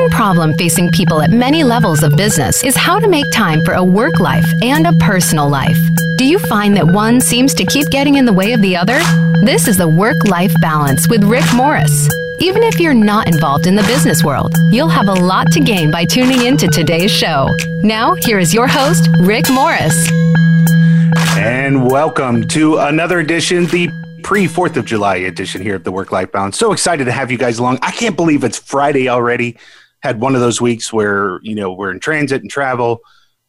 One problem facing people at many levels of business is how to make time for a work life and a personal life. Do you find that one seems to keep getting in the way of the other? This is the Work Life Balance with Rick Morris. Even if you're not involved in the business world, you'll have a lot to gain by tuning in to today's show. Now, here is your host, Rick Morris. And welcome to another edition, the pre 4th of July edition here of the Work Life Balance. So excited to have you guys along. I can't believe it's Friday already. Had one of those weeks where, you know, we're in transit and travel,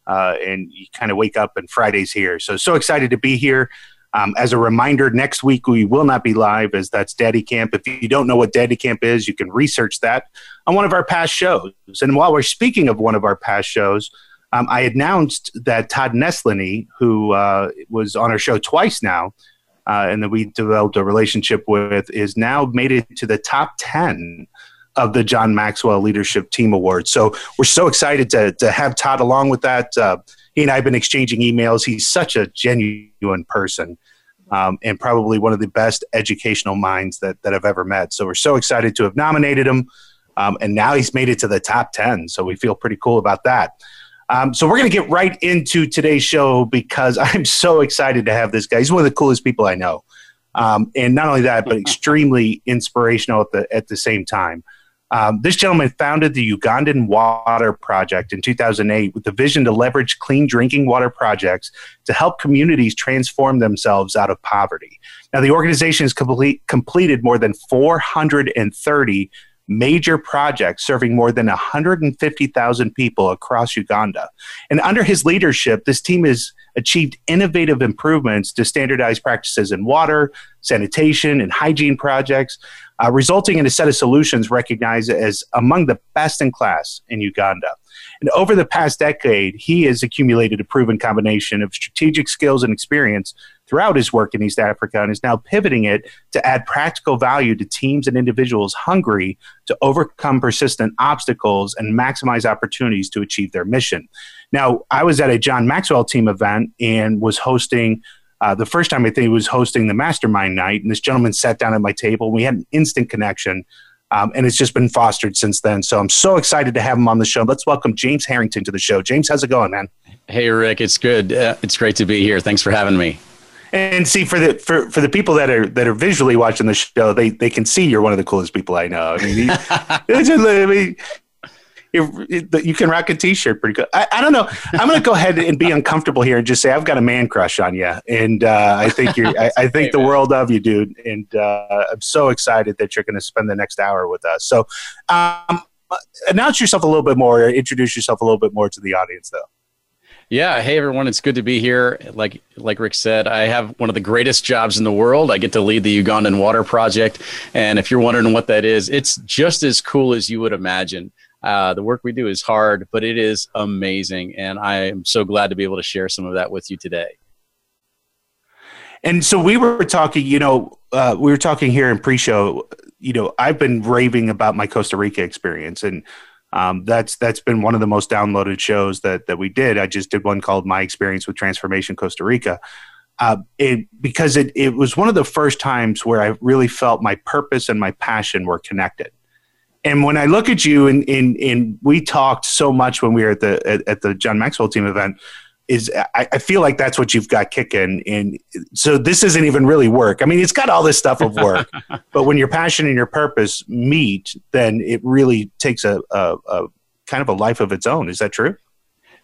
uh, and you kind of wake up and Friday's here. So, so excited to be here. Um, as a reminder, next week we will not be live as that's Daddy Camp. If you don't know what Daddy Camp is, you can research that on one of our past shows. And while we're speaking of one of our past shows, um, I announced that Todd Nesloney, who uh, was on our show twice now, uh, and that we developed a relationship with, is now made it to the top 10 of the John Maxwell Leadership Team Award. So we're so excited to, to have Todd along with that. Uh, he and I have been exchanging emails. He's such a genuine person. Um, and probably one of the best educational minds that, that I've ever met. So we're so excited to have nominated him. Um, and now he's made it to the top 10. So we feel pretty cool about that. Um, so we're going to get right into today's show because I'm so excited to have this guy. He's one of the coolest people I know, um, and not only that, but extremely inspirational at the at the same time. Um, this gentleman founded the Ugandan Water Project in 2008 with the vision to leverage clean drinking water projects to help communities transform themselves out of poverty. Now, the organization has complete, completed more than 430 major projects serving more than 150,000 people across Uganda. And under his leadership, this team has achieved innovative improvements to standardized practices in water, sanitation, and hygiene projects, uh, resulting in a set of solutions recognized as among the best in class in Uganda. And over the past decade, he has accumulated a proven combination of strategic skills and experience throughout his work in East Africa and is now pivoting it to add practical value to teams and individuals hungry to overcome persistent obstacles and maximize opportunities to achieve their mission. Now, I was at a John Maxwell team event and was hosting. Uh, the first time I think he was hosting the mastermind night, and this gentleman sat down at my table. We had an instant connection, um, and it's just been fostered since then. So I'm so excited to have him on the show. Let's welcome James Harrington to the show. James, how's it going, man? Hey, Rick, it's good. Uh, it's great to be here. Thanks for having me. And see for the for, for the people that are that are visually watching the show, they they can see you're one of the coolest people I know. I mean, I mean you can rock a t-shirt pretty good. I, I don't know. I'm going to go ahead and be uncomfortable here and just say I've got a man crush on you, and uh, I think you're. I, I think hey, the man. world of you, dude. And uh, I'm so excited that you're going to spend the next hour with us. So, um, announce yourself a little bit more. Introduce yourself a little bit more to the audience, though. Yeah, hey everyone, it's good to be here. Like like Rick said, I have one of the greatest jobs in the world. I get to lead the Ugandan Water Project, and if you're wondering what that is, it's just as cool as you would imagine. Uh, the work we do is hard, but it is amazing, and I am so glad to be able to share some of that with you today. And so we were talking, you know, uh, we were talking here in pre-show. You know, I've been raving about my Costa Rica experience, and um, that's that's been one of the most downloaded shows that that we did. I just did one called "My Experience with Transformation Costa Rica," uh, it, because it it was one of the first times where I really felt my purpose and my passion were connected. And when I look at you, and and, and we talked so much when we were at the at, at the John Maxwell team event is I, I, feel like that's what you've got kicking. And so this isn't even really work. I mean, it's got all this stuff of work, but when your passion and your purpose meet, then it really takes a, a, a kind of a life of its own. Is that true?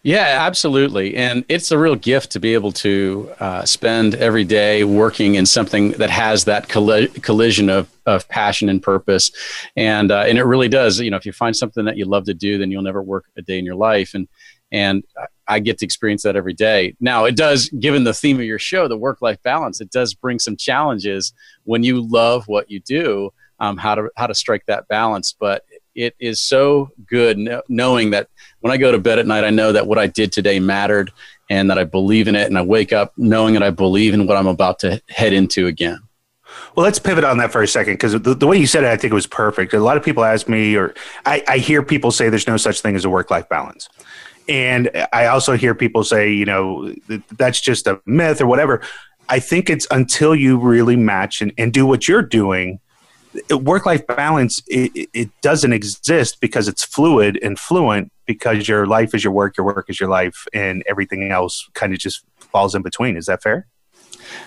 Yeah, absolutely. And it's a real gift to be able to uh, spend every day working in something that has that colli- collision of, of passion and purpose. And, uh, and it really does. You know, if you find something that you love to do, then you'll never work a day in your life. And, and I get to experience that every day. Now, it does, given the theme of your show, the work life balance, it does bring some challenges when you love what you do, um, how, to, how to strike that balance. But it is so good knowing that when I go to bed at night, I know that what I did today mattered and that I believe in it. And I wake up knowing that I believe in what I'm about to head into again. Well, let's pivot on that for a second because the, the, way you said it, I think it was perfect. A lot of people ask me, or I, I hear people say there's no such thing as a work life balance. And I also hear people say, you know, that's just a myth or whatever. I think it's until you really match and, and do what you're doing work life balance it, it, doesn't exist because it's fluid and fluent because your life is your work your work is your life and everything else kind of just falls in between. Is that fair?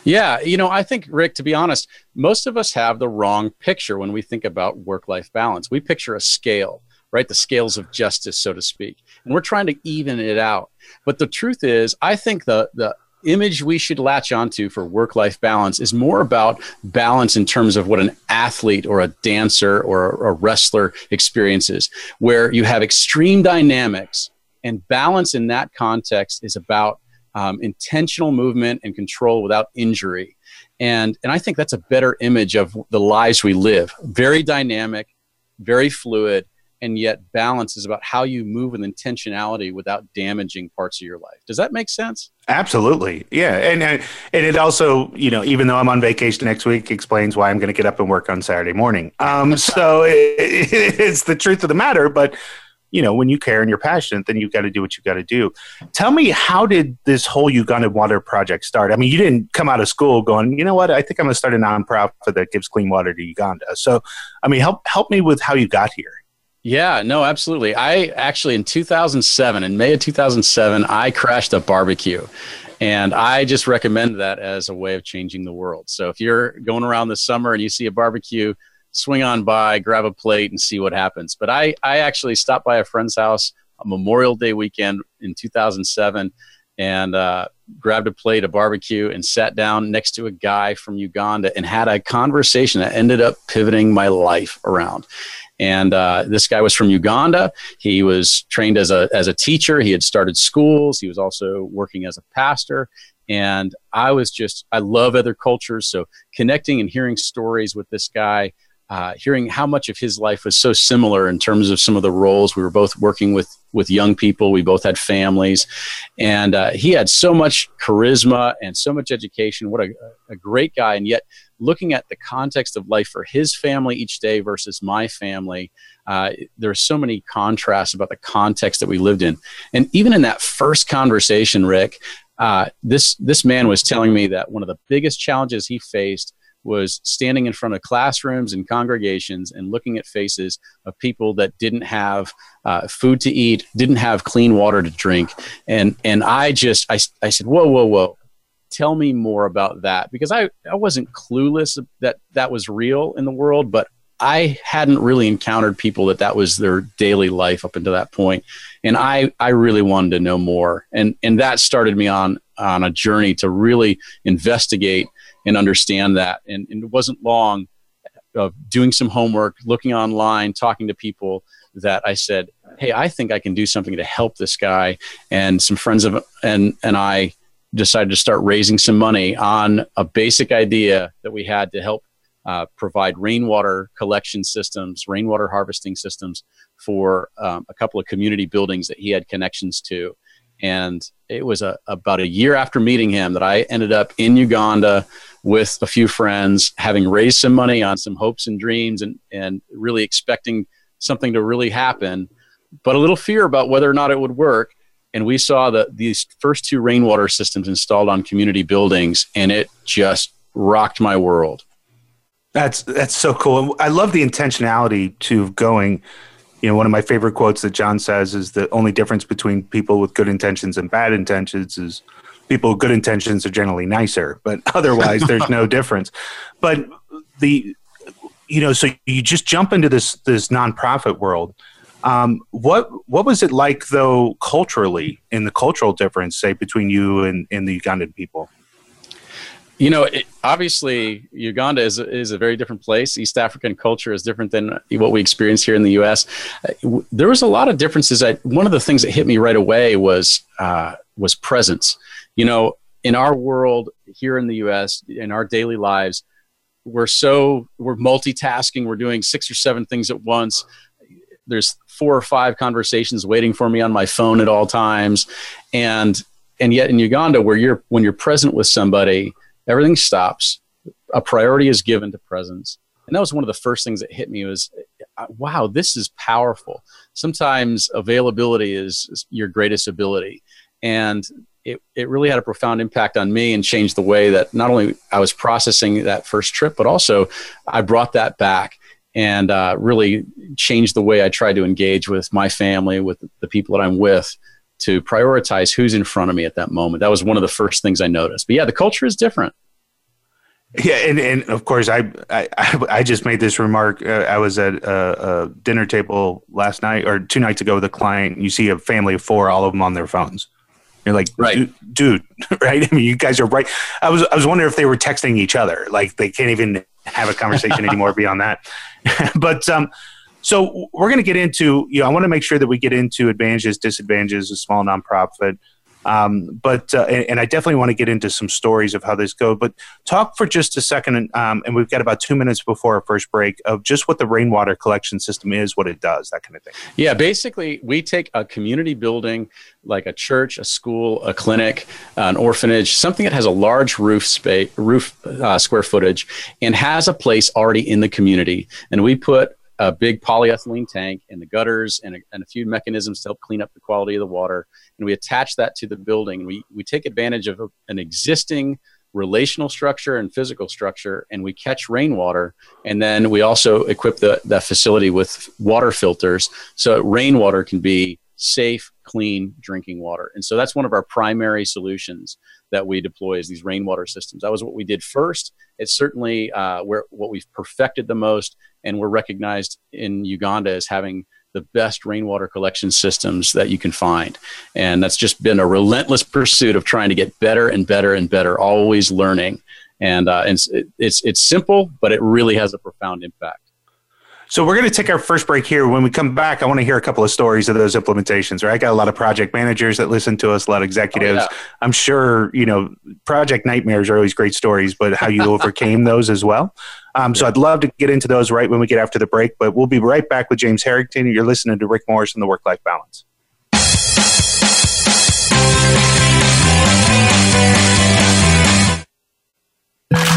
Yeah. You know i think rick to be honest most of us have the wrong picture when we think about work life balance. We picture a scale right? The scales of justice so to speak. And we're trying to even it out. But the truth is i think the the image we should latch onto for work life balance is more about balance in terms of what an athlete or a dancer or a wrestler experiences, where you have extreme dynamics. And balance in that context is about um, intentional movement and control without injury. And, and I think that's a better image of the lives we live. Very dynamic, very fluid, and yet balance is about how you move with intentionality without damaging parts of your life. Does that make sense? Absolutely. Yeah. And, and, and it also, you know, even though I'm on vacation next week, explains why I'm going to get up and work on Saturday morning. Um, so it, it's the truth of the matter. But, you know, when you care and you're passionate, then you've got to do what you've got to do. Tell me, how did this whole Uganda Water Project start? I mean, you didn't come out of school going, you know what, I think I'm going to start a nonprofit that gives clean water to Uganda. So, I mean, help help me with how you got here. Yeah, no, absolutely. I actually in 2007, in May of 2007, I crashed a barbecue. And I just recommend that as a way of changing the world. So if you're going around this summer and you see a barbecue, swing on by, grab a plate, and see what happens. But I, I actually stopped by a friend's house a Memorial Day weekend in 2007 and uh, grabbed a plate, a barbecue, and sat down next to a guy from Uganda and had a conversation that ended up pivoting my life around. And uh, this guy was from Uganda. He was trained as a, as a teacher. He had started schools. He was also working as a pastor. And I was just, I love other cultures. So connecting and hearing stories with this guy, uh, hearing how much of his life was so similar in terms of some of the roles. We were both working with with young people. We both had families, and uh, he had so much charisma and so much education. What a, a great guy! And yet, looking at the context of life for his family each day versus my family, uh, there are so many contrasts about the context that we lived in. And even in that first conversation, Rick, uh, this this man was telling me that one of the biggest challenges he faced was standing in front of classrooms and congregations and looking at faces of people that didn't have uh, food to eat, didn't have clean water to drink, and and I just I, I said, whoa, whoa, whoa, tell me more about that. Because I I wasn't clueless that that was real in the world, but I hadn't really encountered people that that was their daily life up until that point, and I I really wanted to know more, and and that started me on on a journey to really investigate and understand that. And, and, it wasn't long of doing some homework, looking online, talking to people that I said, "Hey, I think I can do something to help this guy." And some friends of and and I decided to start raising some money on a basic idea that we had to help uh, provide rainwater collection systems, rainwater harvesting systems for um, a couple of community buildings that he had connections to. And it was a, about a year after meeting him that I ended up in Uganda with a few friends, having raised some money on some hopes and dreams and, and really expecting something to really happen, but a little fear about whether or not it would work. And we saw that these first two rainwater systems installed on community buildings, and it just rocked my world. That's that's so cool. I love the intentionality to going you know, one of my favorite quotes that John says is the only difference between people with good intentions and bad intentions is people with good intentions are generally nicer, but otherwise there's no difference. But the, you know, so you just jump into this this nonprofit world. Um, what what was it like though culturally in the cultural difference, say between you and, and the Ugandan people? You know, it, obviously, Uganda is, is a very different place. East African culture is different than what we experience here in the U.S. Uh, there was a lot of differences. I, one of the things that hit me right away was uh, was presence. You know, in our world here in the U.S., in our daily lives, we're so we're multitasking. We're doing six or seven things at once. There's four or five conversations waiting for me on my phone at all times, and and yet in Uganda, where you're when you're present with somebody everything stops. A priority is given to presence. And that was one of the first things that hit me was, uh, wow, this is powerful. Sometimes availability is, is your greatest ability. And it, it really had a profound impact on me and changed the way that not only I was processing that first trip, but also I brought that back and uh, really changed the way I tried to engage with my family, with the people that I'm with, to prioritize who's in front of me at that moment. That was one of the first things I noticed. But yeah, the culture is different. Yeah, and, and of course, I, I I just made this remark. Uh, I was at a, a, dinner table last night or two nights ago with a client. You see a family of four, all of them on their phones. You're like, right. dude, dude, right? I mean, you guys are right. I was I was wondering if they were texting each other, like they can't even have a conversation anymore beyond that. but um, so we're going to get into, you know, I want to make sure that we get into advantages, disadvantages of small nonprofit. Um, but uh, and, and, I definitely want to get into some stories of how this go. But talk for just a second, um, and we've got about two minutes before our first break of just what the rainwater collection system is, what it does, that kind of thing. Yeah, basically, we take a community building like a church, a school, a clinic, an orphanage, something that has a large roof space, roof uh, square footage, and has a place already in the community, and we put a big polyethylene tank and the gutters and a, and a few mechanisms to help clean up the quality of the water. And we attach that to the building. We, we take advantage of a, an existing relational structure and physical structure and we catch rainwater. And then we also equip the, the facility with water filters so rainwater can be safe clean drinking water. And so that's one of our primary solutions that we deploy is these rainwater systems. That was what we did first. It's certainly uh, where what we've perfected the most and we're recognized in Uganda as having the best rainwater collection systems that you can find. And that's just been a relentless pursuit of trying to get better and better and better, always learning. And, uh, and it's, it's, it's simple, but it really has a profound impact. So we're going to take our first break here. When we come back, I want to hear a couple of stories of those implementations. Right, I got a lot of project managers that listen to us, a lot of executives. Oh, yeah. I'm sure you know project nightmares are always great stories, but how you overcame those as well. Um, so I'd love to get into those right when we get after the break. But we'll be right back with James Harrington. You're listening to Rick Morris and the Work Life Balance.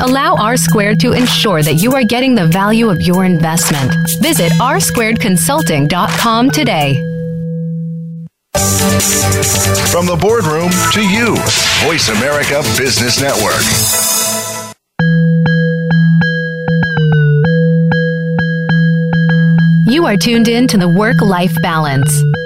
Allow R Squared to ensure that you are getting the value of your investment. Visit rsquaredconsulting.com today. From the boardroom to you, Voice America Business Network. You are tuned in to the Work Life Balance.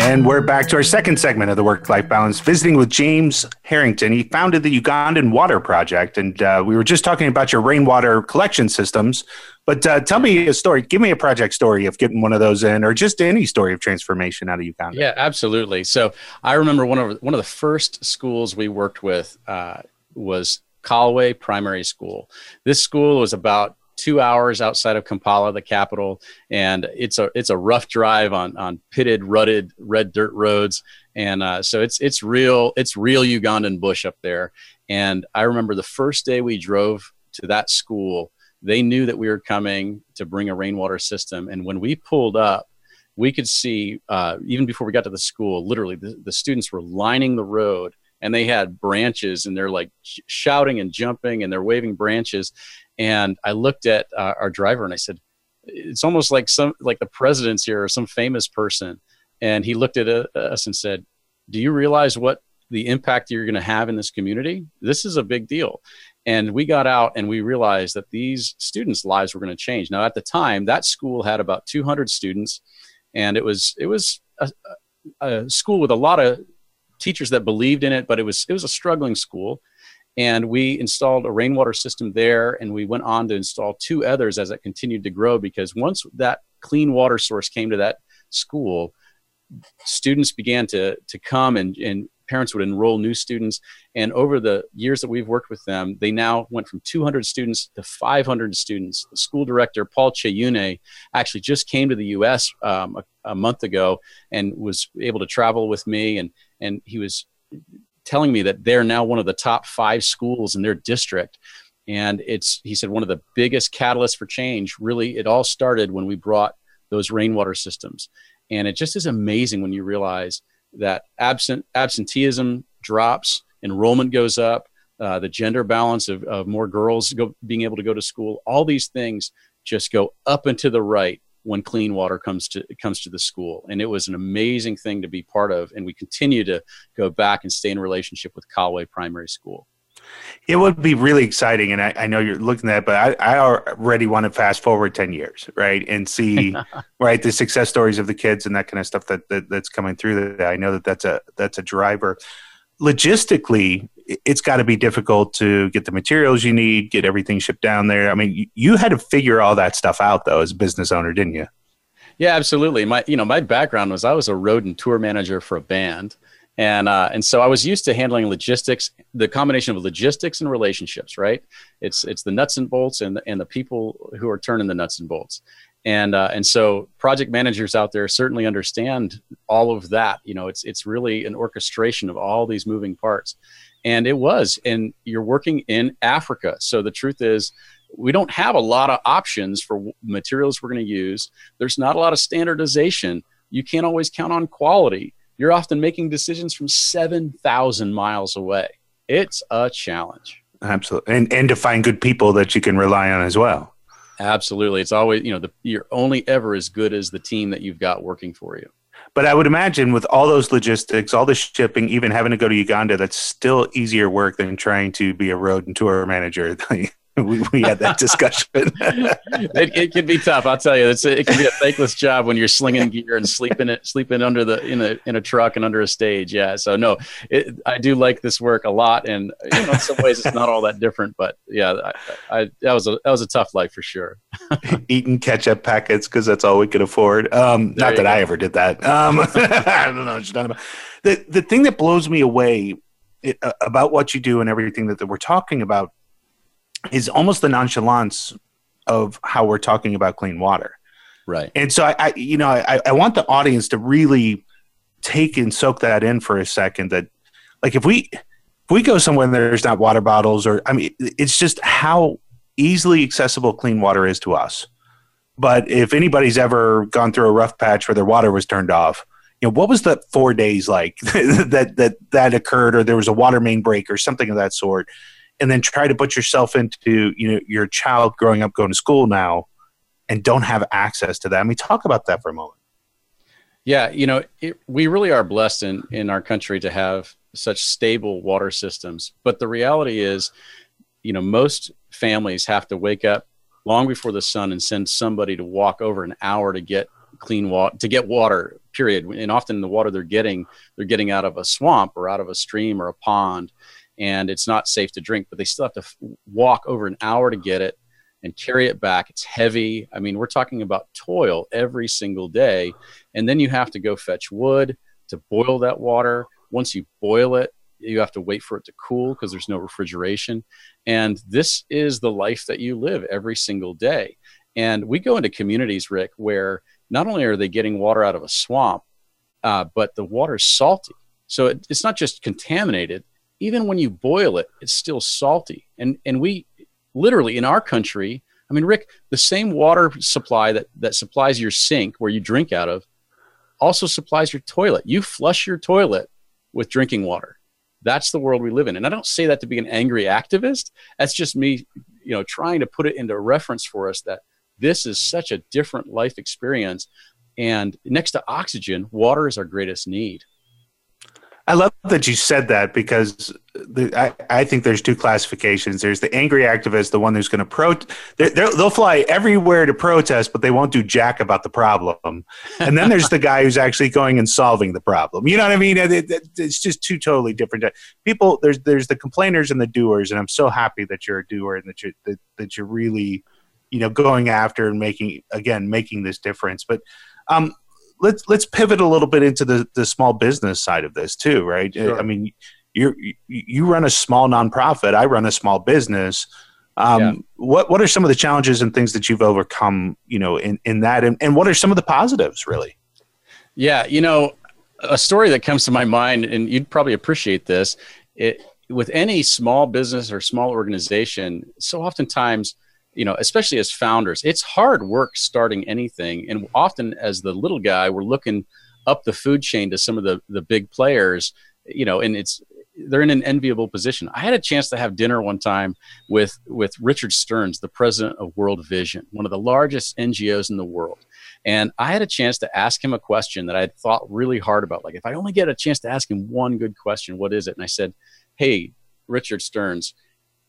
And we're back to our second segment of the work life balance, visiting with James Harrington. He founded the Ugandan Water Project, and uh, we were just talking about your rainwater collection systems. But uh, tell me a story. Give me a project story of getting one of those in, or just any story of transformation out of Uganda. Yeah, absolutely. So I remember one of one of the first schools we worked with uh, was Kalwe Primary School. This school was about two hours outside of Kampala, the capital, and it's a it's a rough drive on on pitted, rutted, red dirt roads, and uh, so it's it's real it's real Ugandan bush up there. And I remember the first day we drove to that school, they knew that we were coming to bring a rainwater system, and when we pulled up. We could see, uh, even before we got to the school, literally the, the students were lining the road and they had branches and they're like shouting and jumping and they're waving branches and I looked at uh, our driver and I said, "It's almost like some like the president's here or some famous person." And he looked at uh, us and said, "Do you realize what the impact you're going to have in this community? This is a big deal." And we got out and we realized that these students' lives were going to change. Now, at the time, that school had about 200 students, and it was it was a, a school with a lot of teachers that believed in it, but it was it was a struggling school and we installed a rainwater system there and we went on to install two others as it continued to grow because once that clean water source came to that school students began to to come and, and parents would enroll new students. And over the years that we've worked with them they now went from 200 students to 500 students. The school director paul cheyune actually just came to the us um, a, a month ago and was able to travel with me and and he was telling me that they're now one of the top five schools in their district. And it's, he said, one of the biggest catalysts for change. Really, it all started when we brought those rainwater systems. And it just is amazing when you realize that absent absenteeism drops, enrollment goes up, uh, the gender balance of, of more girls go, being able to go to school, all these things just go up and to the right when clean water comes to comes to the school and it was an amazing thing to be part of and we continue to go back and stay in relationship with Kalwe Primary School. It would be really exciting, and I, I know you're looking at that, but I, I, already want to fast forward ten years, right, and see right the success stories of the kids and that kind of stuff that, that that's coming through. That I know that that's a that's a driver. Logistically, it's got to be difficult to get the materials you need, get everything shipped down there. I mean, you had to figure all that stuff out though as a business owner, didn't you? Yeah, absolutely. My you know my background was I was a road and tour manager for a band, and uh, and so I was used to handling logistics, the combination of logistics and relationships. Right? It's it's the nuts and bolts and and the people who are turning the nuts and bolts, and uh, and so project managers out there certainly understand all of that. You know, it's it's really an orchestration of all these moving parts. And it was and you're working in africa. So the truth is we don't have a lot of options for materials we're going to use. There's not a lot of standardization. You can't always count on quality. You're often making decisions from 7000 miles away. It's a challenge. Absolutely and and to find good people that you can rely on as well absolutely it's always you know the, you're only ever as good as the team that you've got working for you but I would imagine with all those logistics, all the shipping, even having to go to Uganda, that's still easier work than trying to be a road and tour manager. we, we had that discussion. it, it can be tough. I'll tell you, it's a, it can be a thankless job when you're slinging gear and sleeping it, sleeping under the in a in a truck and under a stage. Yeah. So no, it, I do like this work a lot, and you know, in some ways it's not all that different. But yeah, I, I that was a that was a tough life for sure. Eating ketchup packets because that's all we could afford. Um, not that go. I ever did that. Um, I don't know. What about. The the thing that blows me away it, uh, about what you do and everything that, that we're talking about is almost the nonchalance of how we're talking about clean water. Right. And so I, I you know, I, I want the audience to really take and soak that in for a second that like if we if we go somewhere and there's not water bottles or I mean it's just how easily accessible clean water is to us. But if anybody's ever gone through a rough patch where their water was turned off, you know, what was the four days like that that that occurred or there was a water main break or something of that sort? And then try to put yourself into you know your child growing up going to school now and don't have access to that. I mean talk about that for a moment. Yeah you know it, we really are blessed in in our country to have such stable water systems. But the reality is you know most families have to wake up long before the sun and send somebody to walk over an hour to get clean water to get water period. And often the water they're getting they're getting out of a swamp or out of a stream or a pond and it's not safe to drink but they still have to f- walk over an hour to get it and carry it back. It's heavy. I mean we're talking about toil every single day. And then you have to go fetch wood to boil that water. Once you boil it you have to wait for it to cool because there's no refrigeration. And this is the life that you live every single day. And we go into communities rick where not only are they getting water out of a swamp, uh, but the water's salty. So it, it's not just contaminated. Even when you boil it, it's still salty. And and we literally in our country, I mean, Rick, the same water supply that that supplies your sink where you drink out of, also supplies your toilet. You flush your toilet with drinking water. That's the world we live in. And I don't say that to be an angry activist. That's just me, you know, trying to put it into reference for us that this is such a different life experience. And next to oxygen, water is our greatest need. I love that you said that because the, I, I, think there's two classifications. There's the angry activist, the one who's going to pro. They'll fly everywhere to protest, but they won't do jack about the problem. And then there's the guy who's actually going and solving the problem. You know what I mean? It, it, it's just two totally different people. There's there's the complainers and the doers, and I'm so happy that you're a doer and that you that, that you're really you know going after and making again making this difference but um let's let's pivot a little bit into the the small business side of this too right? Sure. i mean you you run a small nonprofit. I run a small business. Um, yeah. what what are some of the challenges and things that you've overcome you know in in that? And, and what are some of the positives really? Yeah you know a story that comes to my mind and you'd probably appreciate this it with any small business or small organization so oftentimes you know, especially as founders, it's hard work starting anything. And often as the little guy, we're looking up the food chain to some of the, the big players, you know, and it's, they're in an enviable position. I had a chance to have dinner one time with, with Richard Stearns, the president of World Vision, one of the largest NGOs in the world. And I had a chance to ask him a question that I had thought really hard about. Like, if I only get a chance to ask him one good question, what is it? And I said, Hey, Richard Stearns,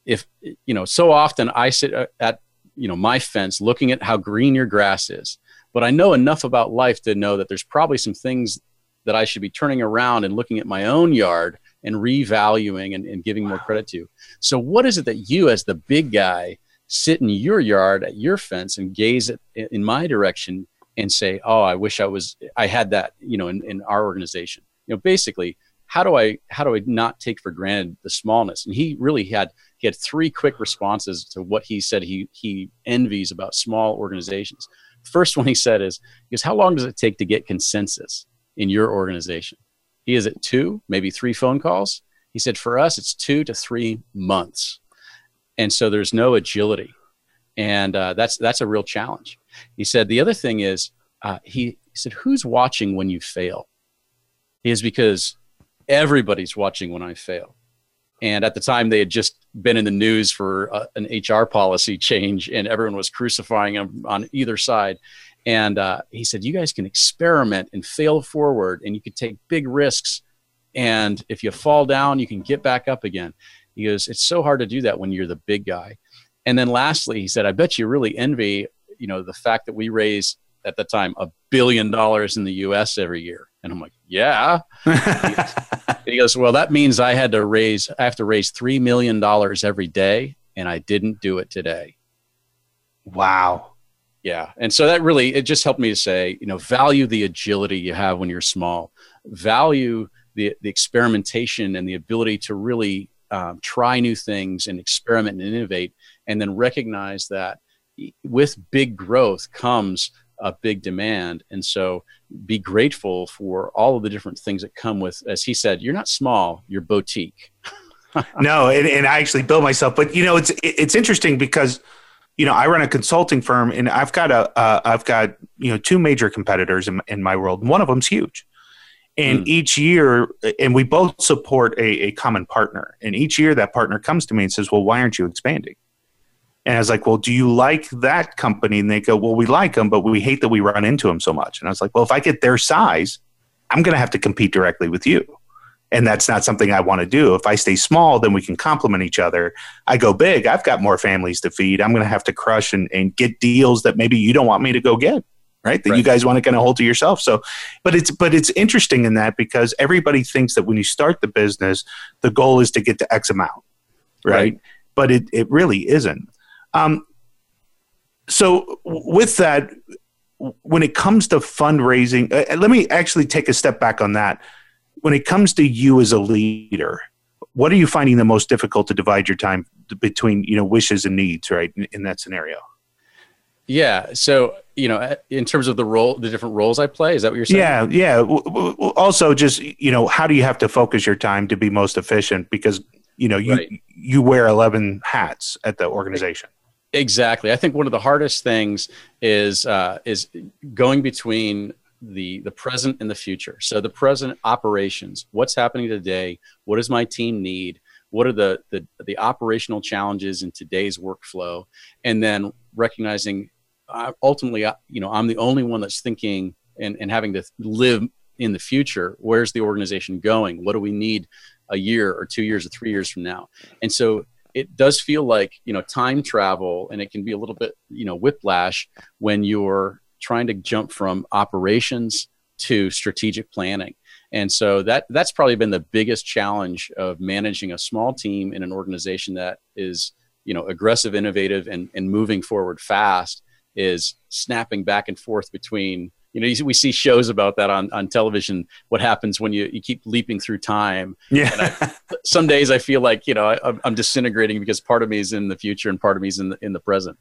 if you know so often i sit uh, at you know my fence looking at how green your grass is. But i know enough about life to know that there's probably some things that i should be turning around and looking at my own yard and revaluing and, and giving wow. more credit to so what is it that you as the big guy sit in your yard at your fence and gaze at, in my direction and say oh i wish i was i had that you know in, in our organization? You know basically how do i how do i not take for granted the smallness? And he really had he had three quick responses to what he said he he envies about small organizations. First one he said is, "Because how long does it take to get consensus in your organization?" He is at two, maybe three phone calls. He said, "For us, it's two to three months," and so there's no agility, and uh, that's that's a real challenge. He said the other thing is uh, he, he said, "Who's watching when you fail?" He is because everybody's watching when I fail. And at the time, they had just been in the news for uh, an HR policy change, and everyone was crucifying him on either side. And uh, he said, You guys can experiment and fail forward, and you can take big risks. And if you fall down, you can get back up again. He goes, It's so hard to do that when you're the big guy. And then lastly, he said, I bet you really envy, you know, the fact that we raise at the time a billion dollars in the US every year. And I'm like, yeah. he goes, well, that means I had to raise, I have to raise $3 million every day. And I didn't do it today. Wow. Yeah. And so that really, it just helped me to say, you know, value the agility you have when you're small, value the, the experimentation and the ability to really um, try new things and experiment and innovate, and then recognize that with big growth comes a big demand. And so be grateful for all of the different things that come with, as he said, you're not small, you're boutique. no, and, and I actually built myself, but you know, it's, it's interesting because, you know, I run a consulting firm and I've got a, have got, you know, two major competitors in, in my world. One of them's huge. And mm. each year, and we both support a, a common partner. And each year, that partner comes to me and says, Well, why aren't you expanding? And I was like, well, do you like that company? And they go, well, we like them, but we hate that we run into them so much. And I was like, well, if I get their size, I'm going to have to compete directly with you. And that's not something I want to do. If I stay small, then we can complement each other. I go big, I've got more families to feed. I'm going to have to crush and, and get deals that maybe you don't want me to go get right that right. you guys want to kind of hold to yourself so but it's but it's interesting in that because everybody thinks that when you start the business the goal is to get to x amount right, right. but it, it really isn't um, so with that, when it comes to fundraising, uh, let me actually take a step back on that. When it comes to you as a leader, what are you finding the most difficult to divide your time between you know wishes and needs, right? In, in that scenario. Yeah. So, you know, uh, in terms of the role, the different roles I play, is that what you're saying? Yeah. Yeah. Also, just, you know, how do you have to focus your time to be most efficient? Because, you know, you, right. you wear 11 hats at the organization. Exactly. I think one of the hardest things is uh, is going between the the present and the future. So the present operations, what's happening today, what does my team need, what are the the, the operational challenges in today's workflow, and then recognizing uh, ultimately, uh, you know, I'm the only one that's thinking and, and having to live in the future. Where's the organization going? What do we need a year or two years or three years from now? And so it does feel like you know time travel and it can be a little bit you know whiplash when you're trying to jump from operations to strategic planning. And so that that's probably been the biggest challenge of managing a small team in an organization that is you know aggressive innovative and, and moving forward fast is snapping back and forth between you know we see shows about that on, on television what happens when you, you keep leaping through time. Yeah. I, some days i feel like you know I, am disintegrating because part of me is in the future and part of me is in the, in the present.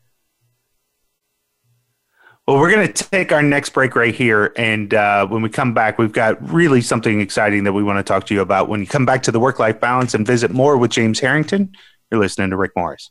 Well we're going to take our next break right here. And uh, when we come back we've got really something exciting that we want to talk to you about. When you come back to the work life balance and visit more with james harrington you're listening to rick morris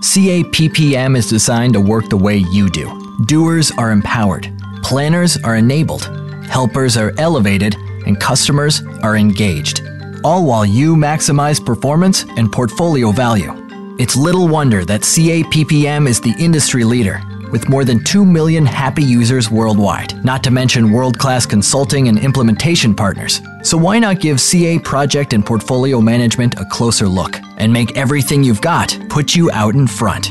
CAPPM is designed to work the way you do. Doers are empowered, planners are enabled, helpers are elevated, and customers are engaged, all while you maximize performance and portfolio value. It's little wonder that CAPPM is the industry leader with more than 2 million happy users worldwide, not to mention world class consulting and implementation partners. So, why not give CA project and portfolio management a closer look and make everything you've got put you out in front?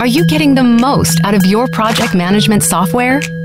Are you getting the most out of your project management software?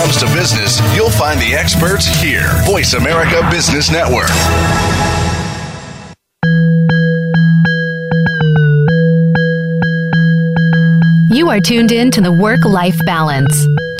Comes to business, you'll find the experts here. Voice America Business Network. You are tuned in to the Work Life Balance.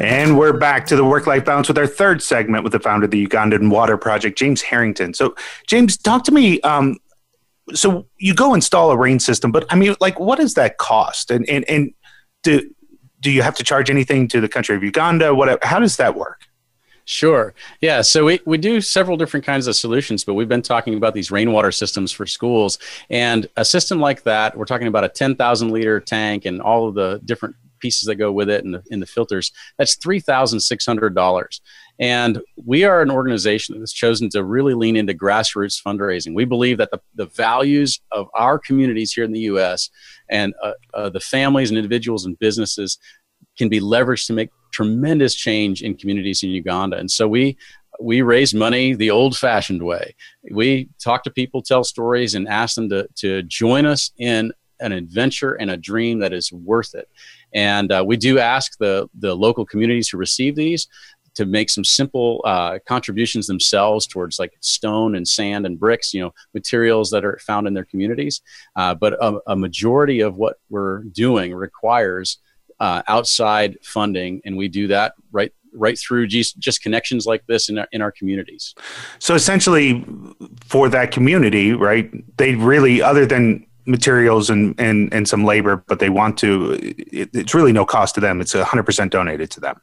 And we're back to the work life balance with our third segment with the founder of the Ugandan Water Project, James Harrington. So, James, talk to me. Um, so, you go install a rain system, but I mean, like, what does that cost? And, and, and do, do you have to charge anything to the country of Uganda? What, how does that work? Sure. Yeah. So we, we do several different kinds of solutions, but we've been talking about these rainwater systems for schools. And a system like that, we're talking about a 10,000 liter tank and all of the different pieces that go with it and the, in the filters, that's $3,600. And we are an organization that has chosen to really lean into grassroots fundraising. We believe that the, the values of our communities here in the U.S. and uh, uh, the families and individuals and businesses can be leveraged to make tremendous change in communities in Uganda. And so we we raise money the old fashioned way. We talk to people, tell stories, and ask them to, to join us in an adventure and a dream that is worth it. And uh, we do ask the, the local communities who receive these to make some simple uh, contributions themselves towards like stone and sand and bricks, you know, materials that are found in their communities. Uh, but a, a, majority of what we're doing requires uh, outside funding, and we do that right right through just, just connections like this in our, in our communities. So essentially, for that community, right? They really, other than materials and, and, and some labor, but they want to, it, it's really no cost to them. It's 100% donated to them.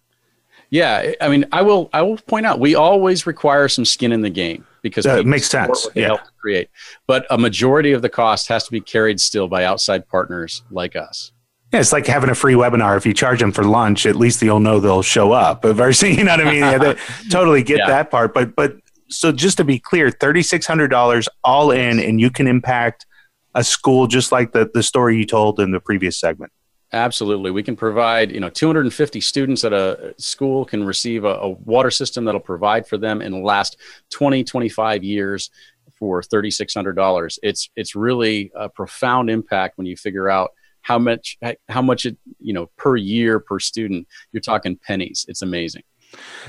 Yeah, I mean, I will. I will point out we always require some skin in the game because it makes sense. Yeah, help create, but a majority of the cost has to be carried still by outside partners like us. Yeah, it's like having a free webinar. If you charge them for lunch, at least they'll know they'll show up. Versus, you know what I mean? Yeah, totally get yeah. that part. But but so just to be clear, thirty six hundred dollars all in, and you can impact a school just like the, the story you told in the previous segment? Absolutely. We can provide, you know, 250 students at a school can receive a, a, water system that'll provide for them in the last 20, 25 years for $3,600. It's, it's really a profound impact when you figure out how much, how much it, you know, per year per student, you're talking pennies. It's amazing.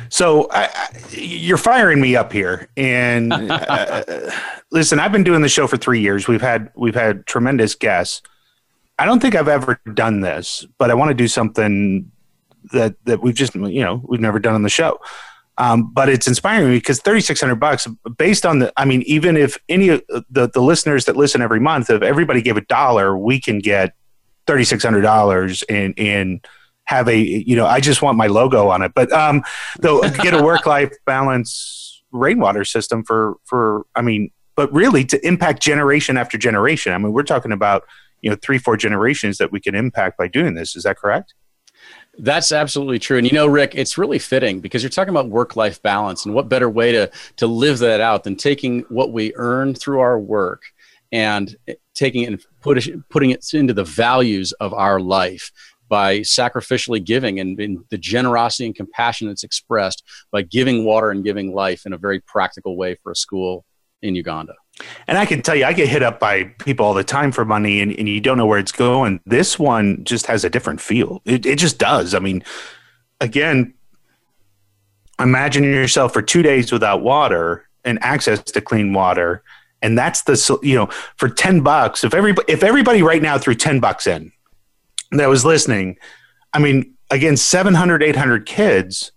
So I, I, you're firing me up here, and uh, listen, I've been doing the show for three years. We've had we've had tremendous guests. I don't think I've ever done this, but I want to do something that that we've just you know we've never done on the show. Um, but it's inspiring me because 3600 bucks based on the i mean even if any of the, the listeners that listen every month if everybody gave a dollar we can get $3600 in in have a you know I just want my logo on it. But um, though get a work life balance rainwater system for for I mean, but really to impact generation after generation. I mean, we're talking about you know three four generations that we can impact by doing this. Is that correct? That's absolutely true. And you know, Rick, it's really fitting because you're talking about work life balance. And what better way to, to live that out than taking what we earn through our work and taking it and put putting it into the values of our life by sacrificially giving and, the generosity and compassion that's expressed by giving water and giving life in a very practical way for a school in Uganda. And I can tell you, I get hit up by people all the time for money and, and you don't know where it's going. This one just has a different feel. It, it just does. I mean, again, imagine yourself for two days without water and access to clean water. And that's the, you know, for 10 bucks, if everybody, if everybody right now threw 10 bucks in, that was listening, I mean, again, 700, 800 kids,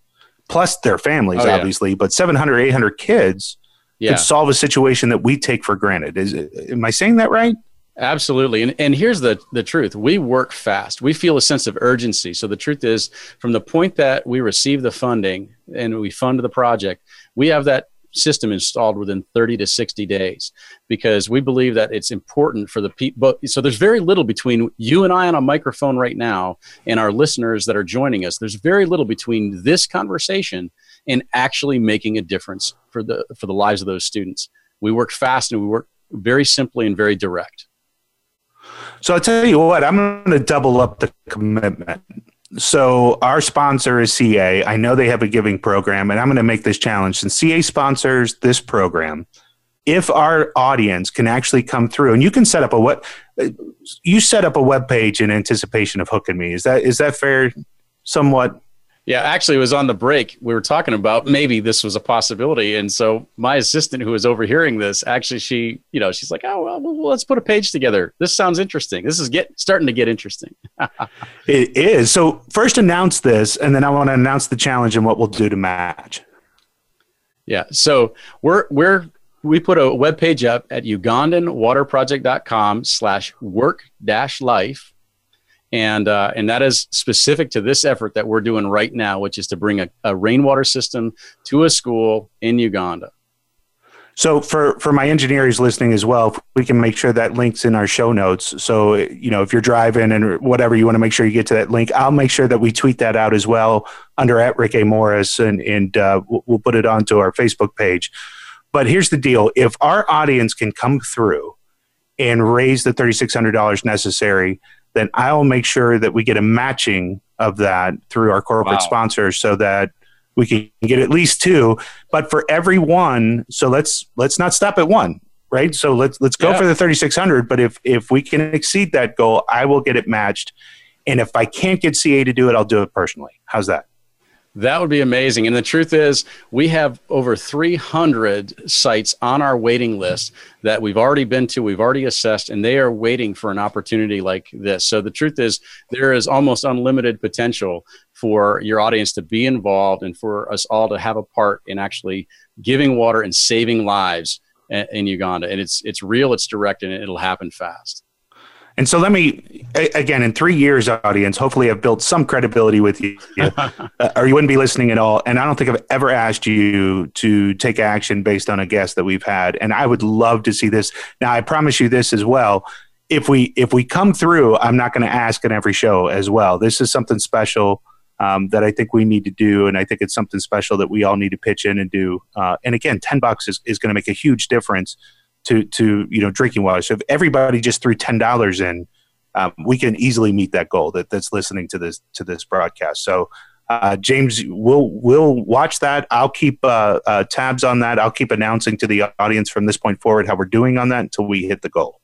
plus their families, oh, yeah. obviously, but 700, 800 kids yeah. could solve a situation that we take for granted. Is Am I saying that right? Absolutely. And, and here's the, the truth we work fast. We feel a sense of urgency. So the truth is, from the point that we receive the funding and we fund the project, we have that system installed within 30 to 60 days because we believe that it's important for the people. So there's very little between you and I on a microphone right now and our listeners that are joining us. There's very little between this conversation and actually making a difference for the for the lives of those students. We work fast and we work very simply and very direct. So I'll tell you what, I'm going to double up the commitment. So our sponsor is CA. I know they have a giving program, and I'm going to make this challenge. Since CA sponsors this program, if our audience can actually come through, and you can set up a what you set up a web page in anticipation of hooking me. Is that is that fair? Somewhat yeah, actually, it was on the break. We were talking about maybe this was a possibility, and so my assistant, who was overhearing this, actually, she, you know, she's like, "Oh, well, well let's put a page together. This sounds interesting. This is get starting to get interesting." it is. So first, announce this, and then I want to announce the challenge and what we'll do to match. Yeah. So we're we're we put a web page up at ugandanwaterproject.com slash work dash life and uh, and that is specific to this effort that we're doing right now, which is to bring a, a rainwater system to a school in Uganda. So for for my engineers listening as well, we can make sure that links in our show notes. So you know, if you're driving and whatever, you want to make sure you get to that link. I'll make sure that we tweet that out as well under at Rick A Morris, and and uh, we'll put it onto our Facebook page. But here's the deal: if our audience can come through and raise the thirty six hundred dollars necessary, then I'll make sure that we get a matching of that through our corporate wow. sponsors so that we can get at least two but for every one so let's let's not stop at one right so let's let's go yeah. for the 3600 but if if we can exceed that goal i will get it matched and if i can't get ca to do it i'll do it personally how's that that would be amazing. And the truth is, we have over 300 sites on our waiting list that we've already been to, we've already assessed, and they are waiting for an opportunity like this. So the truth is, there is almost unlimited potential for your audience to be involved and for us all to have a part in actually giving water and saving lives in Uganda. And it's, it's real, it's direct, and it'll happen fast. And so let me again in three years, audience. Hopefully, I've built some credibility with you, uh, or you wouldn't be listening at all. And I don't think I've ever asked you to take action based on a guest that we've had. And I would love to see this. Now, I promise you this as well. If we if we come through, I'm not going to ask in every show as well. This is something special um, that I think we need to do, and I think it's something special that we all need to pitch in and do. Uh, and again, ten bucks is, is going to make a huge difference to to you know drinking water. So if everybody just threw ten dollars in, um, we can easily meet that goal. That that's listening to this to this broadcast. So. Uh, James, we'll we'll watch that. I'll keep uh, uh, tabs on that. I'll keep announcing to the audience from this point forward how we're doing on that until we hit the goal.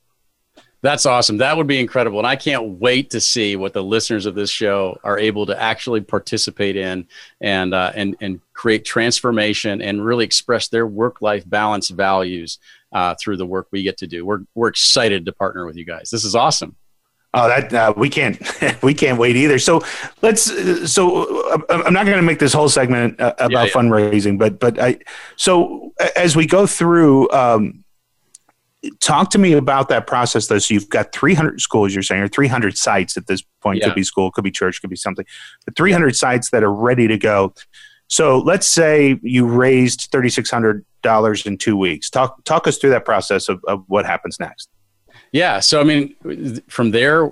That's awesome. That would be incredible. And I can't wait to see what the listeners of this show are able to actually participate in and, uh, and, and create transformation and really express their work life balance values uh, through the work we get to do. We're we're excited to partner with you guys. This is awesome. Oh, that uh, we can't we can't wait either. So let's. Uh, so uh, I'm not going to make this whole segment uh, about yeah, yeah. fundraising, but but I. So as we go through, um, talk to me about that process. Though, so you've got 300 schools. You're saying or 300 sites at this point. Yeah. Could be school, could be church, could be something. But 300 sites that are ready to go. So let's say you raised thirty six hundred dollars in two weeks. Talk talk us through that process of, of what happens next. Yeah, so I mean, from there,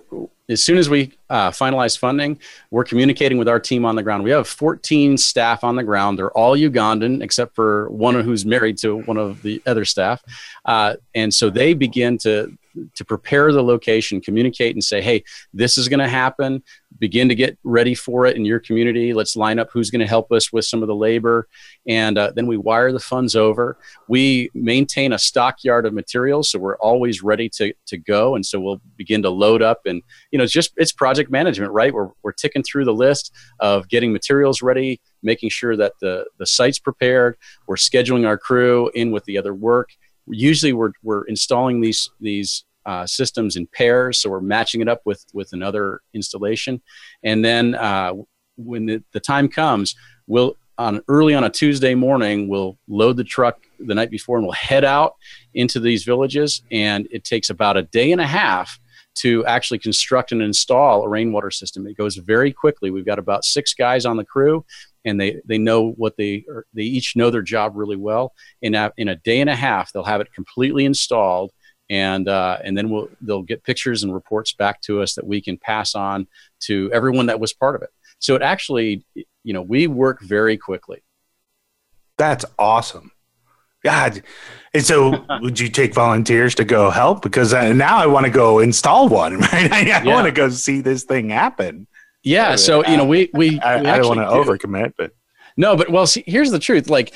as soon as we uh, finalize funding, we're communicating with our team on the ground. We have 14 staff on the ground. They're all Ugandan, except for one who's married to one of the other staff. Uh, and so they begin to to prepare the location, communicate and say, hey, this is going to happen. Begin to get ready for it in your community. Let's line up who's going to help us with some of the labor. And uh, then we wire the funds over. We maintain a stockyard of materials, so we're always ready to, to go. And so we'll begin to load up. And, you know, it's just, it's project management, right? We're, we're ticking through the list of getting materials ready, making sure that the, the site's prepared. We're scheduling our crew in with the other work usually we're, we're installing these these uh, systems in pairs, so we're matching it up with with another installation, and then uh, when the, the time comes, we'll on early on a Tuesday morning, we'll load the truck the night before and we'll head out into these villages. And it takes about a day and a half to actually construct and install a rainwater system. It goes very quickly. We've got about six guys on the crew, and they, they know what they are, they each know their job really well. In a, in a day and a half, they'll have it completely installed and uh, and then we'll they'll get pictures and reports back to us that we can pass on to everyone that was part of it. So it actually, you know, we work very quickly. That's awesome. God, and so would you take volunteers to go help? Because uh, now I want to go install one. Right, I, I yeah. want to go see this thing happen. Yeah. So you know, we we, I, we I don't want to do. overcommit, but No, but well, see, here's the truth. Like,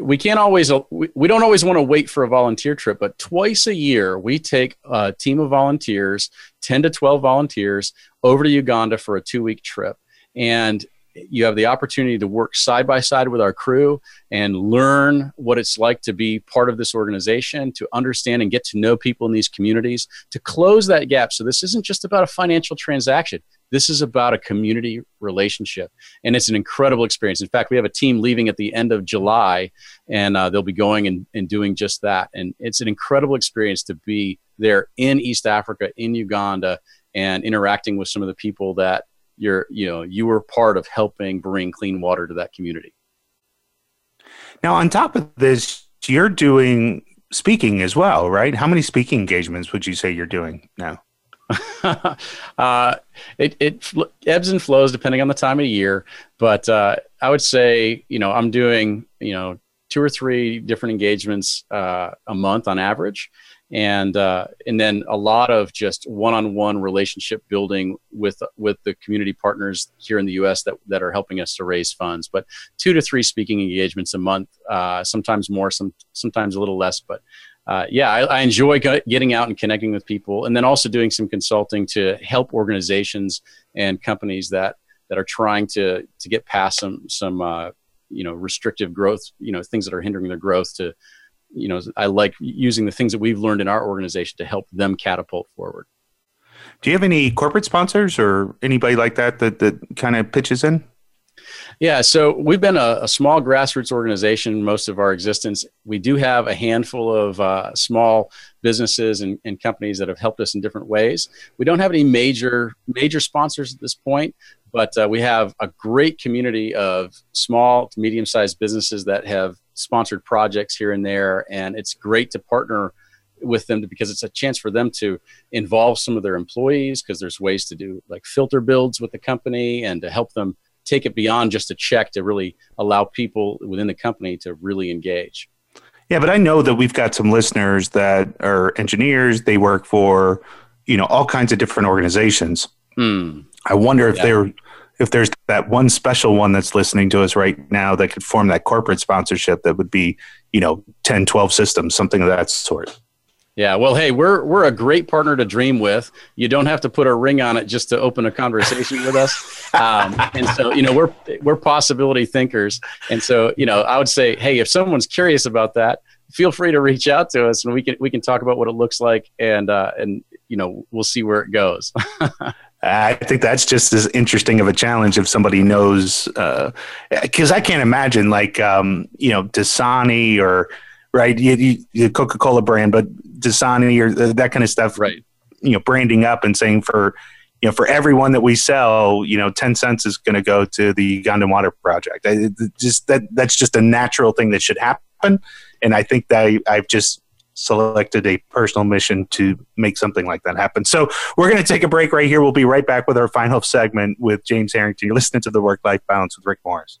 we can't always, we, don't always want to wait for a volunteer trip, but twice a year we take a team of volunteers, 10 to 12 volunteers, over to Uganda for a two week trip. And you have the opportunity to work side by side with our crew and learn what it's like to be part of this organization, to understand and get to know people in these communities, to close that gap. So, this isn't just about a financial transaction. This is about a community relationship, and it's an incredible experience. In fact, we have a team leaving at the end of July, and uh, they'll be going and, and doing just that. And it's an incredible experience to be there in East Africa, in Uganda, and interacting with some of the people that you're, you know, you were part of helping bring clean water to that community. now on top of this, you're doing speaking as well, right? How many speaking engagements would you say you're doing now? uh, it it ebbs and flows depending on the time of year, but uh, I would say you know I'm doing you know two or three different engagements uh, a month on average, and uh, and then a lot of just one-on-one relationship building with with the community partners here in the U.S. that that are helping us to raise funds. But two to three speaking engagements a month, uh, sometimes more, some sometimes a little less, but uh, yeah, I, I enjoy getting out and connecting with people, and then also doing some consulting to help organizations and companies that that are trying to to get past some some uh, you know restrictive growth, you know things that are hindering their growth. To you know, I like using the things that we've learned in our organization to help them catapult forward. Do you have any corporate sponsors or anybody like that that, that kind of pitches in? Yeah, so we've been a, a, small grassroots organization most of our existence. We do have a handful of uh, small businesses and, and, companies that have helped us in different ways. We don't have any major major sponsors at this point, but uh, we have a great community of small to medium sized businesses that have sponsored projects here and there, and it's great to partner with them because it's a chance for them to involve some of their employees because there's ways to do like filter builds with the company and to help them take it beyond just a check to really allow people within the company to really engage. Yeah, but I know that we've got some listeners that are engineers. They work for, you know, all kinds of different organizations. Hmm. I wonder if Yeah. there, if there's that one special one that's listening to us right now that could form that corporate sponsorship that would be, you know, 10, 12 systems, something of that sort. Yeah, well, hey, we're we're a great partner to dream with. You don't have to put a ring on it just to open a conversation with us. Um, and so, you know, we're we're possibility thinkers. And so, you know, I would say, hey, if someone's curious about that, feel free to reach out to us, and we can we can talk about what it looks like, and uh, and you know, we'll see where it goes. I think that's just as interesting of a challenge if somebody knows, because I can't imagine like um, you know Dasani or right, you, you, the Coca Cola brand, but Dasani or that kind of stuff, right. you know, branding up and saying for you know for everyone that we sell, you know, ten cents is going to go to the Ugandan Water Project. I, just that that's just a natural thing that should happen, and I think that I, I've just selected a personal mission to make something like that happen. So we're going to take a break right here. We'll be right back with our final segment with James Harrington. You're listening to the Work Life Balance with Rick Morris.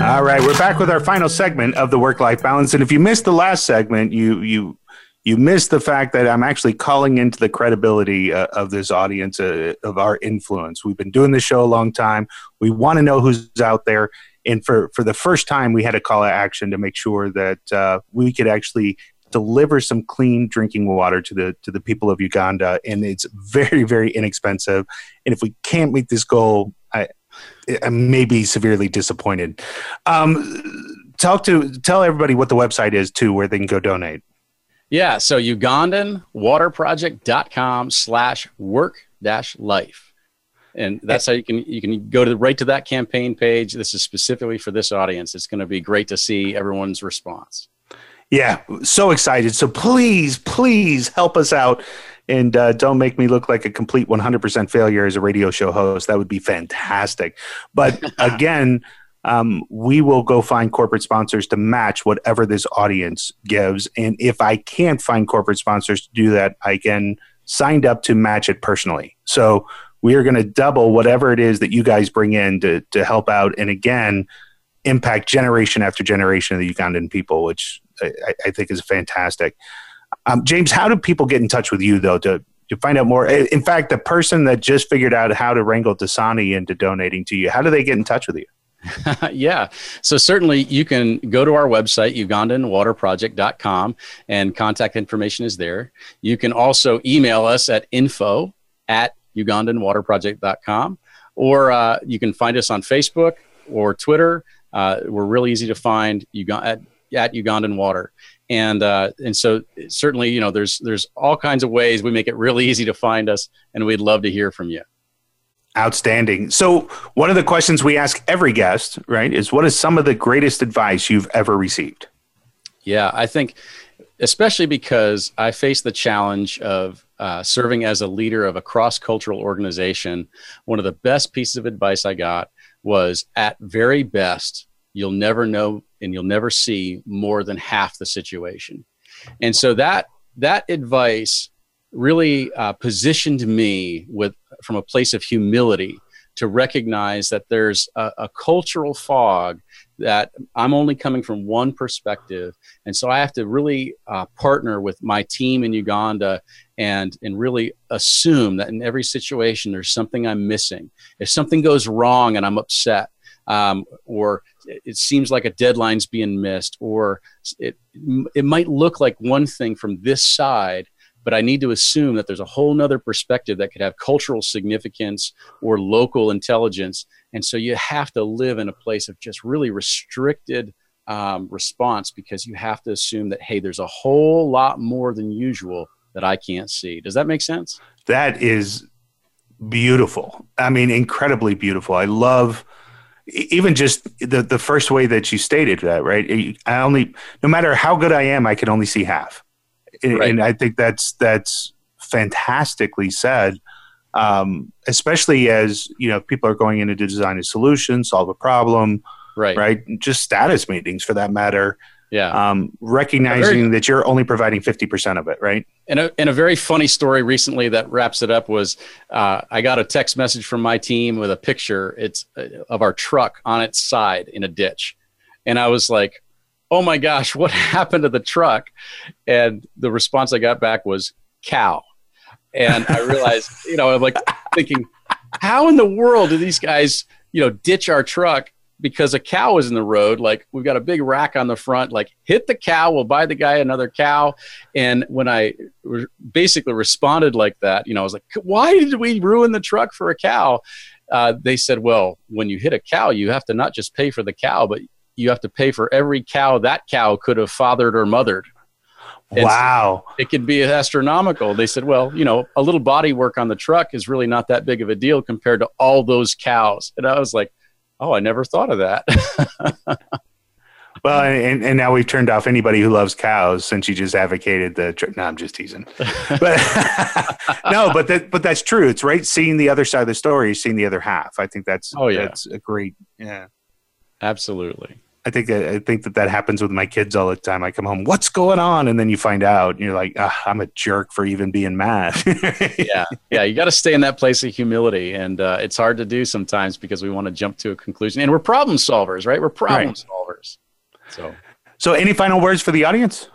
All right, we're back with our final segment of the work-life balance. And if you missed the last segment, you you you missed the fact that I'm actually calling into the credibility uh, of this audience, uh, of our influence. We've been doing this show a long time. We want to know who's out there, and for for the first time, we had a call to action to make sure that uh, we could actually deliver some clean drinking water to the to the people of Uganda, and it's very very inexpensive. And if we can't meet this goal, I, I may be severely disappointed. Um, talk to tell everybody what the website is too, where they can go donate. Yeah, so UgandanWaterProject.com slash work dash life. And that's how you can you can go to the, right to that campaign page. This is specifically for this audience. It's going to be great to see everyone's response. Yeah, so excited. So please, please help us out and uh, don't make me look like a complete 100% failure as a radio show host. That would be fantastic. But again, um, we will go find corporate sponsors to match whatever this audience gives. And if I can't find corporate sponsors to do that, I can signed up to match it personally. So we are going to double whatever it is that you guys bring in to, to help out. And again, impact generation after generation of the Ugandan people, which I, I think is fantastic. Um, James, how do people get in touch with you though to to find out more? In fact, the person that just figured out how to wrangle Dasani into donating to you, how do they get in touch with you? yeah. So certainly you can go to our website, ugandanwaterproject.com, and contact information is there. You can also email us at info at ugandanwaterproject.com, or uh, you can find us on Facebook or Twitter. Uh, we're really easy to find at, at Ugandan Water and uh, and so certainly you know there's there's all kinds of ways we make it really easy to find us and we'd love to hear from you. Outstanding. So one of the questions we ask every guest right is what is some of the greatest advice you've ever received? Yeah i think especially because i face the challenge of uh, serving as a leader of a cross-cultural organization one of the best pieces of advice i got was at very best you'll never know and you'll never see more than half the situation. And so that that advice really uh, positioned me with from a place of humility to recognize that there's a, a, cultural fog that I'm only coming from one perspective, and so I have to really uh, partner with my team in Uganda and and really assume that in every situation there's something I'm missing. If something goes wrong and I'm upset, um, or it seems like a deadline's being missed, or it it might look like one thing from this side, but I need to assume that there's a whole nother perspective that could have cultural significance or local intelligence, and so you have to live in a place of just really restricted um, response because you have to assume that hey, there's a whole lot more than usual that I can't see. Does that make sense? That is beautiful. I mean, incredibly beautiful. I love even just the the first way that you stated that, right? I only, no matter how good I am, I can only see half, right. and I think that's that's fantastically said. um, especially as you know people are going in to design a solution, solve a problem, right? Right, just status meetings for that matter. Yeah. Um, recognizing very, that you're only providing 50% of it, right? And a, and a very funny story recently that wraps it up was uh, I got a text message from my team with a picture it's uh, of our truck on its side in a ditch. And I was like, oh my gosh, what happened to the truck? And the response I got back was cow. And I realized, you know, I'm like thinking, how in the world do these guys, you know, ditch our truck because a cow is in the road? Like we've got a big rack on the front, like hit the cow, we'll buy the guy another cow. And when I re- basically responded like that, you know, I was like, why did we ruin the truck for a cow? Uh, they said, well, when you hit a cow, you have to not just pay for the cow, but you have to pay for every cow that cow could have fathered or mothered. And wow. So it could be astronomical. They said, well, you know, a little body work on the truck is really not that big of a deal compared to all those cows. And I was like, oh, I never thought of that. well, and, and now we've turned off anybody who loves cows since you just advocated the. No, I'm just teasing. But no, but that but that's true. It's right. Seeing the other side of the story, seeing the other half. I think that's oh yeah, that's a great yeah. Absolutely. I think I think that that happens with my kids all the time. I come home, what's going on, and then you find out, and you're like, ah, I'm a jerk for even being mad. yeah, yeah, you got to stay in that place of humility, and uh, it's hard to do sometimes because we want to jump to a conclusion, and we're problem solvers, right? We're problem right. solvers. So, so any final words for the audience?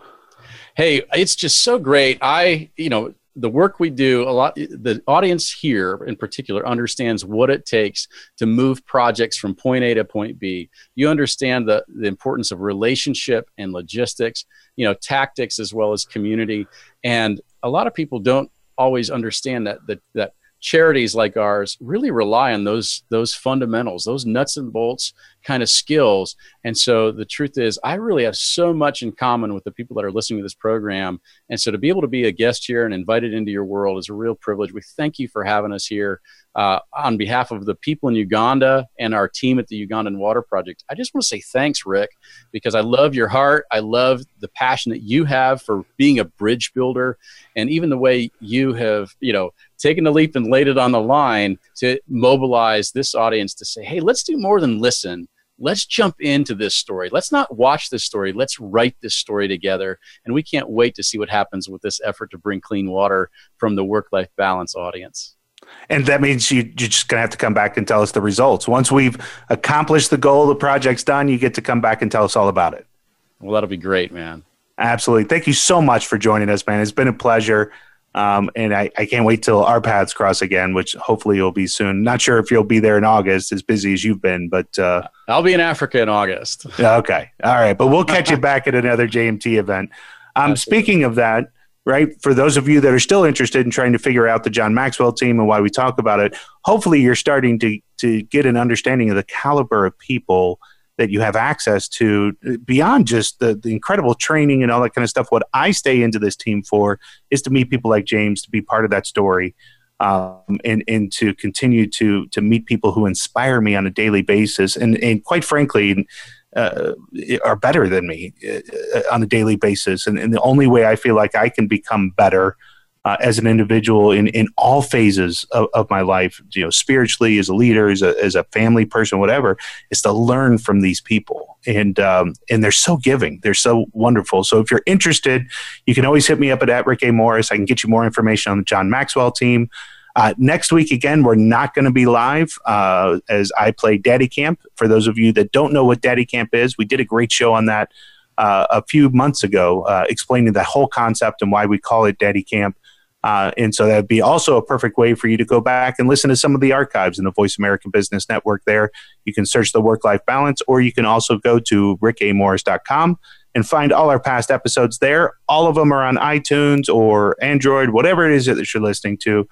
Hey, it's just so great. I, you know, the work we do a lot the audience here in particular understands what it takes to move projects from point a to point b. You understand the, the importance of relationship and logistics you know tactics as well as community. And a lot of people don't always understand that that, that charities like ours really rely on those those fundamentals those nuts and bolts kind of skills. And so the truth is i really have so much in common with the people that are listening to this program. And so to be able to be a guest here and invited into your world is a real privilege. We thank you for having us here uh, on behalf of the people in uganda and our team at the ugandan water project. I just want to say thanks rick because i love your heart. I love the passion that you have for being a bridge builder and even the way you have you know taken a leap and laid it on the line to mobilize this audience to say, hey, let's do more than listen. Let's jump into this story. Let's not watch this story. Let's write this story together. And we can't wait to see what happens with this effort to bring clean water from the work life balance audience. And that means you, you're just going to have to come back and tell us the results. Once we've accomplished the goal, the project's done, you get to come back and tell us all about it. Well, that'll be great, man. Absolutely. Thank you so much for joining us, man. It's been a pleasure. Um, and I, I can't wait till our paths cross again, which hopefully you'll be soon. Not sure if you'll be there in August, as busy as you've been, but uh, I'll be in Africa in August. okay, all right, but we'll catch you back at another JMT event. Um, speaking of that, right? For those of you that are still interested in trying to figure out the John Maxwell team and why we talk about it, hopefully you're starting to to get an understanding of the caliber of people that you have access to beyond just the, the incredible training and all that kind of stuff. What I stay into this team for is to meet people like James, to be part of that story. Um, and and to continue to to meet people who inspire me on a daily basis, and and quite frankly, uh, are better than me uh, on a daily basis. And, and the only way I feel like I can become better uh, as an individual in, in all phases of, of, my life, you know, spiritually, as a leader, as a, as a family person, whatever, is to learn from these people. And, um, and they're so giving. They're so wonderful. So if you're interested, you can always hit me up at, at Rick A. Morris. I can get you more information on the John Maxwell team. Uh, next week, again, we're not going to be live uh, as I play Daddy Camp. For those of you that don't know what Daddy Camp is, we did a great show on that uh, a few months ago, uh, explaining the whole concept and why we call it Daddy Camp. Uh, and so that'd be also a perfect way for you to go back and listen to some of the archives in the Voice American Business Network there. You can search the work life balance, or you can also go to rickamorris.com and find all our past episodes there. All of them are on iTunes or Android, whatever it is that you're listening to.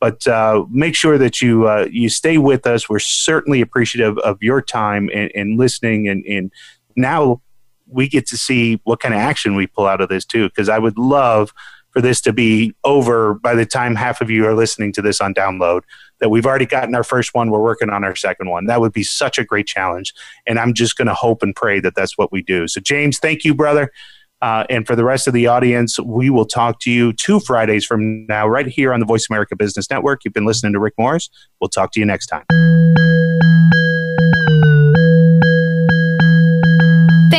But uh, make sure that you uh, you stay with us. We're certainly appreciative of your time and, and listening. And, and now we get to see what kind of action we pull out of this too. Because I would love for this to be over by the time half of you are listening to this on download. That we've already gotten our first one, we're working on our second one. That would be such a great challenge. And I'm just going to hope and pray that that's what we do. So, James, thank you, brother. Uh, and for the rest of the audience, we will talk to you two Fridays from now, right here on the Voice America Business Network. You've been listening to Rick Morris. We'll talk to you next time.